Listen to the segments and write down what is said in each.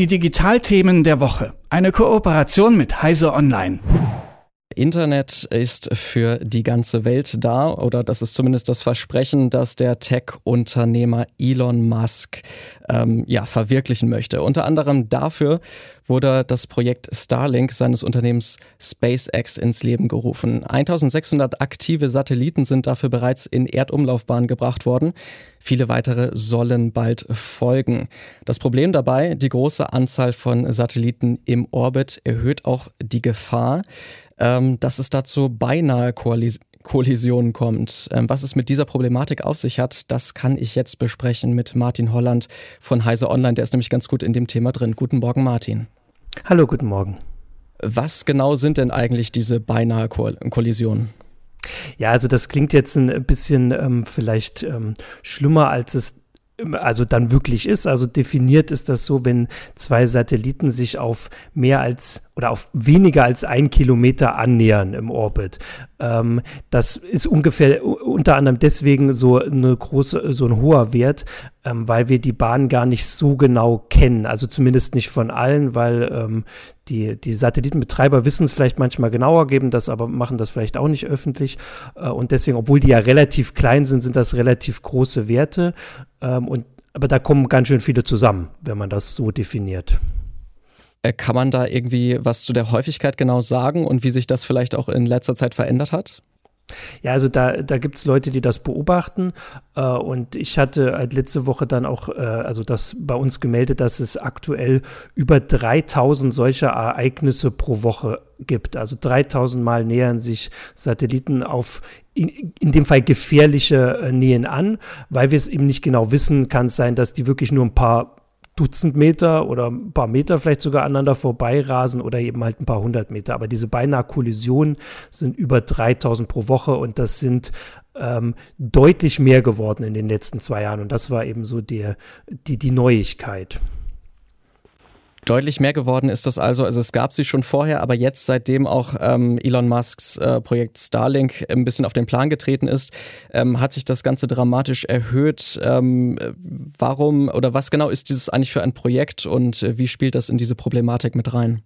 Die Digitalthemen der Woche. Eine Kooperation mit Heise Online. Internet ist für die ganze Welt da oder das ist zumindest das Versprechen, das der Tech-Unternehmer Elon Musk ähm, ja, verwirklichen möchte. Unter anderem dafür wurde das Projekt Starlink seines Unternehmens SpaceX ins Leben gerufen. 1600 aktive Satelliten sind dafür bereits in Erdumlaufbahn gebracht worden. Viele weitere sollen bald folgen. Das Problem dabei, die große Anzahl von Satelliten im Orbit erhöht auch die Gefahr, ähm, dass es dazu beinahe Koalitionen Kollision kommt. Ähm, was es mit dieser Problematik auf sich hat, das kann ich jetzt besprechen mit Martin Holland von Heise Online. Der ist nämlich ganz gut in dem Thema drin. Guten Morgen, Martin. Hallo, guten Morgen. Was genau sind denn eigentlich diese beinahe Kollisionen? Ja, also das klingt jetzt ein bisschen ähm, vielleicht ähm, schlimmer, als es ähm, also dann wirklich ist. Also definiert ist das so, wenn zwei Satelliten sich auf mehr als oder auf weniger als ein Kilometer annähern im Orbit. Ähm, das ist ungefähr unter anderem deswegen so eine große, so ein hoher Wert, ähm, weil wir die Bahn gar nicht so genau kennen. Also zumindest nicht von allen, weil ähm, die, die Satellitenbetreiber wissen es vielleicht manchmal genauer, geben das aber, machen das vielleicht auch nicht öffentlich. Äh, und deswegen, obwohl die ja relativ klein sind, sind das relativ große Werte. Ähm, und, aber da kommen ganz schön viele zusammen, wenn man das so definiert. Äh, kann man da irgendwie was zu der Häufigkeit genau sagen und wie sich das vielleicht auch in letzter Zeit verändert hat? Ja, also da, da gibt es Leute, die das beobachten. Äh, und ich hatte halt letzte Woche dann auch, äh, also das bei uns gemeldet, dass es aktuell über 3000 solcher Ereignisse pro Woche gibt. Also 3000 Mal nähern sich Satelliten auf in, in dem Fall gefährliche äh, Nähen an, weil wir es eben nicht genau wissen, kann es sein, dass die wirklich nur ein paar Dutzend Meter oder ein paar Meter vielleicht sogar aneinander vorbeirasen oder eben halt ein paar hundert Meter. Aber diese beinahe Kollisionen sind über 3000 pro Woche und das sind ähm, deutlich mehr geworden in den letzten zwei Jahren. Und das war eben so die, die, die Neuigkeit. Deutlich mehr geworden ist das also. Also es gab sie schon vorher, aber jetzt, seitdem auch ähm, Elon Musks äh, Projekt Starlink ein bisschen auf den Plan getreten ist, ähm, hat sich das Ganze dramatisch erhöht. Ähm, warum oder was genau ist dieses eigentlich für ein Projekt und äh, wie spielt das in diese Problematik mit rein?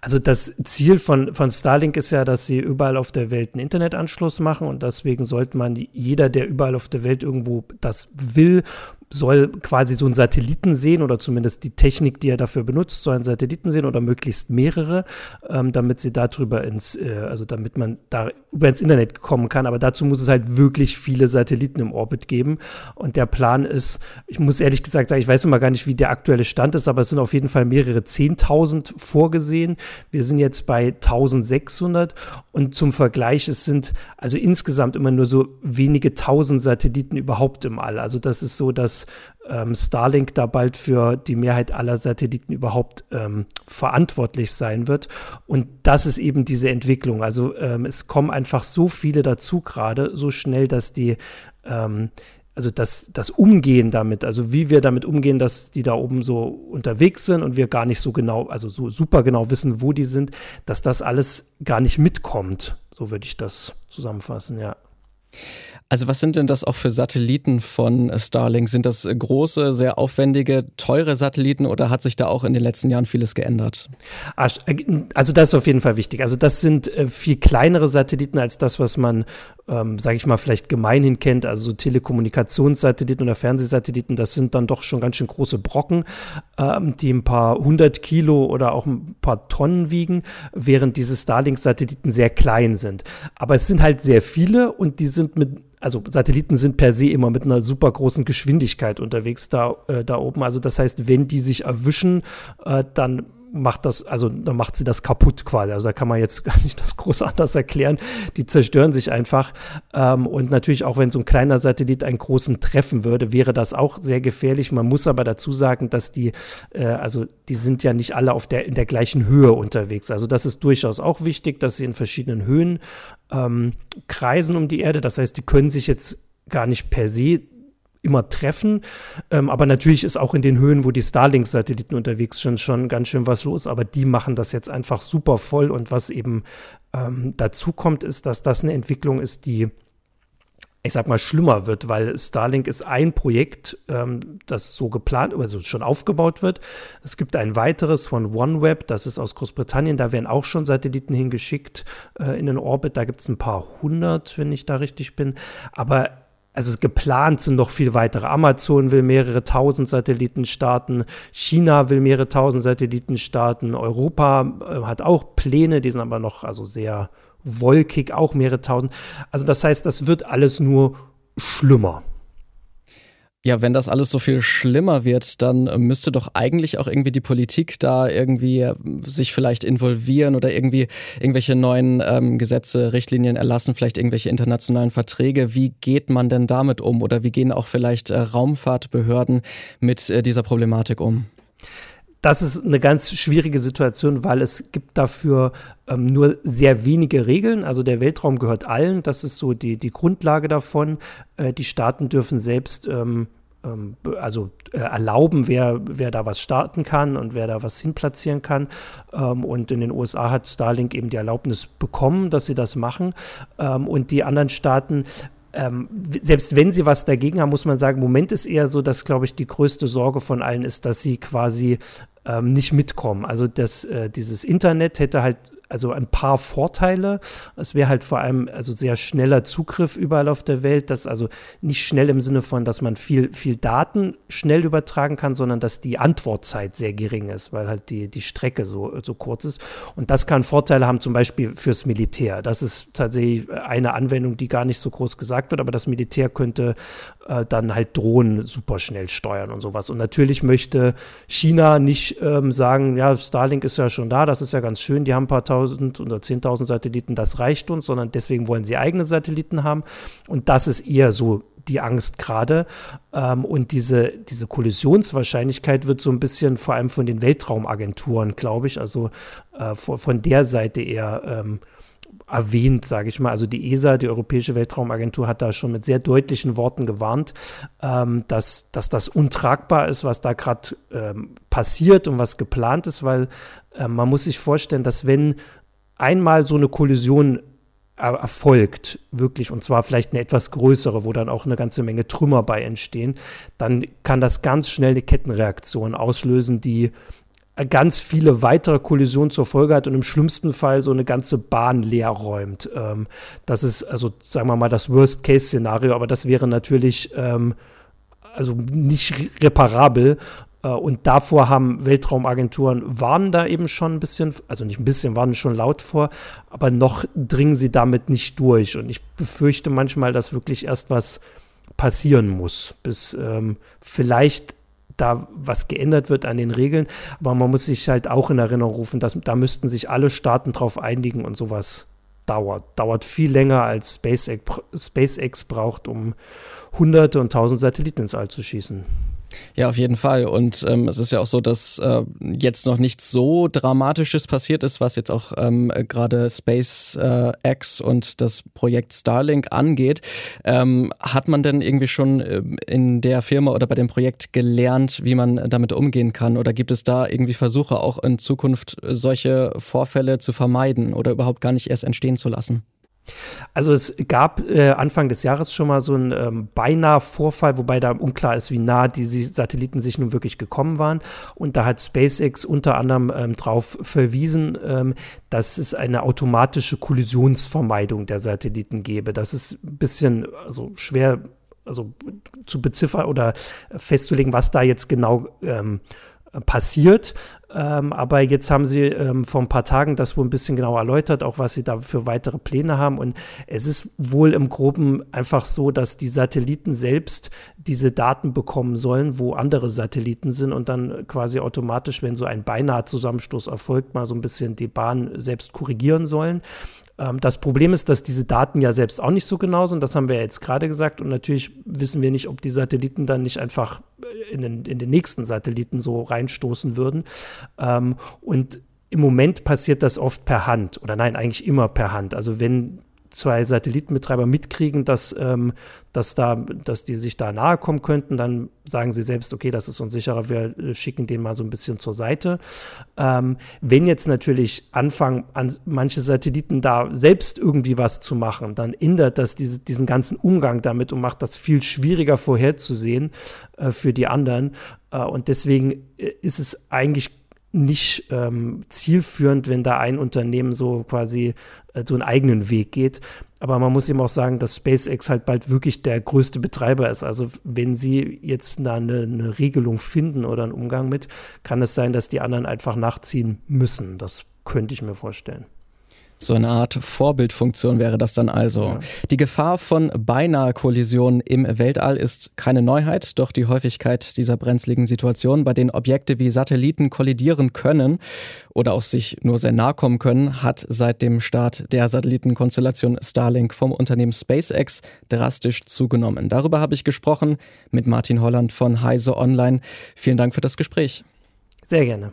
Also das Ziel von, von Starlink ist ja, dass sie überall auf der Welt einen Internetanschluss machen und deswegen sollte man jeder, der überall auf der Welt irgendwo das will, soll quasi so einen Satelliten sehen oder zumindest die Technik, die er dafür benutzt, soll einen Satelliten sehen oder möglichst mehrere, ähm, damit sie darüber ins, äh, also damit man da über ins Internet kommen kann. Aber dazu muss es halt wirklich viele Satelliten im Orbit geben. Und der Plan ist, ich muss ehrlich gesagt sagen, ich weiß immer gar nicht, wie der aktuelle Stand ist, aber es sind auf jeden Fall mehrere 10.000 vorgesehen. Wir sind jetzt bei 1600 und zum Vergleich, es sind also insgesamt immer nur so wenige tausend Satelliten überhaupt im All. Also das ist so, dass ähm, Starlink da bald für die Mehrheit aller Satelliten überhaupt ähm, verantwortlich sein wird. Und das ist eben diese Entwicklung. Also ähm, es kommen einfach so viele dazu gerade, so schnell, dass die ähm, also das, das Umgehen damit, also wie wir damit umgehen, dass die da oben so unterwegs sind und wir gar nicht so genau, also so super genau wissen, wo die sind, dass das alles gar nicht mitkommt. So würde ich das zusammenfassen, ja. Also was sind denn das auch für Satelliten von Starlink? Sind das große, sehr aufwendige, teure Satelliten oder hat sich da auch in den letzten Jahren vieles geändert? Äh, also das ist auf jeden Fall wichtig. Also das sind äh, viel kleinere Satelliten als das, was man, ähm, sage ich mal, vielleicht gemeinhin kennt. Also so Telekommunikationssatelliten oder Fernsehsatelliten, das sind dann doch schon ganz schön große Brocken, ähm, die ein paar hundert Kilo oder auch ein paar Tonnen wiegen, während diese Starlink-Satelliten sehr klein sind. Aber es sind halt sehr viele und die sind mit also Satelliten sind per se immer mit einer super großen Geschwindigkeit unterwegs da, äh, da oben. Also das heißt, wenn die sich erwischen, äh, dann macht das, also dann macht sie das kaputt quasi. Also da kann man jetzt gar nicht das groß anders erklären. Die zerstören sich einfach. Ähm, und natürlich auch, wenn so ein kleiner Satellit einen großen treffen würde, wäre das auch sehr gefährlich. Man muss aber dazu sagen, dass die, äh, also die sind ja nicht alle auf der, in der gleichen Höhe unterwegs. Also das ist durchaus auch wichtig, dass sie in verschiedenen Höhen ähm, kreisen um die Erde. Das heißt, die können sich jetzt gar nicht per se immer treffen. Ähm, aber natürlich ist auch in den Höhen, wo die Starlink-Satelliten unterwegs sind, schon ganz schön was los. Aber die machen das jetzt einfach super voll. Und was eben ähm, dazu kommt, ist, dass das eine Entwicklung ist, die ich sag mal, schlimmer wird, weil Starlink ist ein Projekt, ähm, das so geplant, also schon aufgebaut wird. Es gibt ein weiteres von OneWeb, das ist aus Großbritannien, da werden auch schon Satelliten hingeschickt äh, in den Orbit. Da gibt es ein paar hundert, wenn ich da richtig bin. Aber also geplant sind noch viel weitere. Amazon will mehrere tausend Satelliten starten, China will mehrere tausend Satelliten starten, Europa äh, hat auch Pläne, die sind aber noch also sehr wolkig, auch mehrere tausend. Also das heißt, das wird alles nur schlimmer. Ja, wenn das alles so viel schlimmer wird, dann müsste doch eigentlich auch irgendwie die Politik da irgendwie äh, sich vielleicht involvieren oder irgendwie irgendwelche neuen ähm, Gesetze, Richtlinien erlassen, vielleicht irgendwelche internationalen Verträge. Wie geht man denn damit um oder wie gehen auch vielleicht äh, Raumfahrtbehörden mit äh, dieser Problematik um? Das ist eine ganz schwierige Situation, weil es gibt dafür ähm, nur sehr wenige Regeln. Also der Weltraum gehört allen. Das ist so die, die Grundlage davon. Äh, die Staaten dürfen selbst ähm, ähm, also äh, erlauben, wer, wer da was starten kann und wer da was hinplatzieren kann. Ähm, und in den USA hat Starlink eben die Erlaubnis bekommen, dass sie das machen. Ähm, und die anderen Staaten ähm, selbst wenn sie was dagegen haben, muss man sagen, im Moment ist eher so, dass, glaube ich, die größte Sorge von allen ist, dass sie quasi ähm, nicht mitkommen. Also das, äh, dieses Internet hätte halt also ein paar Vorteile. Es wäre halt vor allem also sehr schneller Zugriff überall auf der Welt, das also nicht schnell im Sinne von, dass man viel, viel Daten schnell übertragen kann, sondern dass die Antwortzeit sehr gering ist, weil halt die, die Strecke so, so kurz ist. Und das kann Vorteile haben, zum Beispiel fürs Militär. Das ist tatsächlich eine Anwendung, die gar nicht so groß gesagt wird, aber das Militär könnte äh, dann halt Drohnen super schnell steuern und sowas. Und natürlich möchte China nicht ähm, sagen, ja, Starlink ist ja schon da, das ist ja ganz schön, die haben ein paar tausend oder zehntausend Satelliten, das reicht uns, sondern deswegen wollen sie eigene Satelliten haben. Und das ist eher so die Angst gerade. Ähm, und diese, diese Kollisionswahrscheinlichkeit wird so ein bisschen vor allem von den Weltraumagenturen, glaube ich, also äh, von, von der Seite eher ähm, erwähnt, sage ich mal. Also die ESA, die Europäische Weltraumagentur, hat da schon mit sehr deutlichen Worten gewarnt, ähm, dass, dass das untragbar ist, was da gerade ähm, passiert und was geplant ist, weil äh, man muss sich vorstellen, dass wenn einmal so eine Kollision erfolgt, wirklich, und zwar vielleicht eine etwas größere, wo dann auch eine ganze Menge Trümmer bei entstehen, dann kann das ganz schnell eine Kettenreaktion auslösen, die ganz viele weitere Kollisionen zur Folge hat und im schlimmsten Fall so eine ganze Bahn leer räumt. Ähm, das ist also, sagen wir mal, das Worst-Case-Szenario, aber das wäre natürlich ähm, also nicht reparabel. Äh, und davor haben Weltraumagenturen, warnen da eben schon ein bisschen, also nicht ein bisschen, warnen schon laut vor, aber noch dringen sie damit nicht durch. Und ich befürchte manchmal, dass wirklich erst was passieren muss, bis ähm, vielleicht da was geändert wird an den Regeln. Aber man muss sich halt auch in Erinnerung rufen, dass da müssten sich alle Staaten drauf einigen und sowas dauert. Dauert viel länger als SpaceX, SpaceX braucht, um hunderte und tausend Satelliten ins All zu schießen. Ja, auf jeden Fall. Und ähm, es ist ja auch so, dass äh, jetzt noch nichts so Dramatisches passiert ist, was jetzt auch ähm, gerade SpaceX äh, und das Projekt Starlink angeht. Ähm, hat man denn irgendwie schon äh, in der Firma oder bei dem Projekt gelernt, wie man damit umgehen kann? Oder gibt es da irgendwie Versuche, auch in Zukunft solche Vorfälle zu vermeiden oder überhaupt gar nicht erst entstehen zu lassen? Also es gab äh, Anfang des Jahres schon mal so einen ähm, beinahe Vorfall, wobei da unklar ist, wie nah diese Satelliten sich nun wirklich gekommen waren. Und da hat SpaceX unter anderem ähm, darauf verwiesen, ähm, dass es eine automatische Kollisionsvermeidung der Satelliten gäbe. Das ist ein bisschen also schwer also zu beziffern oder festzulegen, was da jetzt genau ähm, passiert. Ähm, aber jetzt haben sie ähm, vor ein paar Tagen das wohl ein bisschen genauer erläutert, auch was sie da für weitere Pläne haben. Und es ist wohl im Groben einfach so, dass die Satelliten selbst diese Daten bekommen sollen, wo andere Satelliten sind und dann quasi automatisch, wenn so ein beinahe Zusammenstoß erfolgt, mal so ein bisschen die Bahn selbst korrigieren sollen. Ähm, das Problem ist, dass diese Daten ja selbst auch nicht so genau sind. Das haben wir ja jetzt gerade gesagt. Und natürlich wissen wir nicht, ob die Satelliten dann nicht einfach äh, in den, in den nächsten Satelliten so reinstoßen würden. Ähm, und im Moment passiert das oft per Hand. Oder nein, eigentlich immer per Hand. Also wenn zwei Satellitenbetreiber mitkriegen, dass, ähm, dass, da, dass die sich da nahe kommen könnten, dann sagen sie selbst, okay, das ist unsicherer, wir äh, schicken den mal so ein bisschen zur Seite. Ähm, wenn jetzt natürlich anfangen, an manche Satelliten da selbst irgendwie was zu machen, dann ändert das diese, diesen ganzen Umgang damit und macht das viel schwieriger vorherzusehen äh, für die anderen. Äh, und deswegen äh, ist es eigentlich nicht ähm, zielführend, wenn da ein Unternehmen so quasi äh, so einen eigenen Weg geht. Aber man muss eben auch sagen, dass SpaceX halt bald wirklich der größte Betreiber ist. Also wenn sie jetzt da eine, eine Regelung finden oder einen Umgang mit, kann es sein, dass die anderen einfach nachziehen müssen. Das könnte ich mir vorstellen. So eine Art Vorbildfunktion wäre das dann also. Ja. Die Gefahr von beinahe Kollisionen im Weltall ist keine Neuheit, doch die Häufigkeit dieser brenzligen Situationen, bei denen Objekte wie Satelliten kollidieren können oder auch sich nur sehr nahe kommen können, hat seit dem Start der Satellitenkonstellation Starlink vom Unternehmen SpaceX drastisch zugenommen. Darüber habe ich gesprochen mit Martin Holland von Heise Online. Vielen Dank für das Gespräch. Sehr gerne.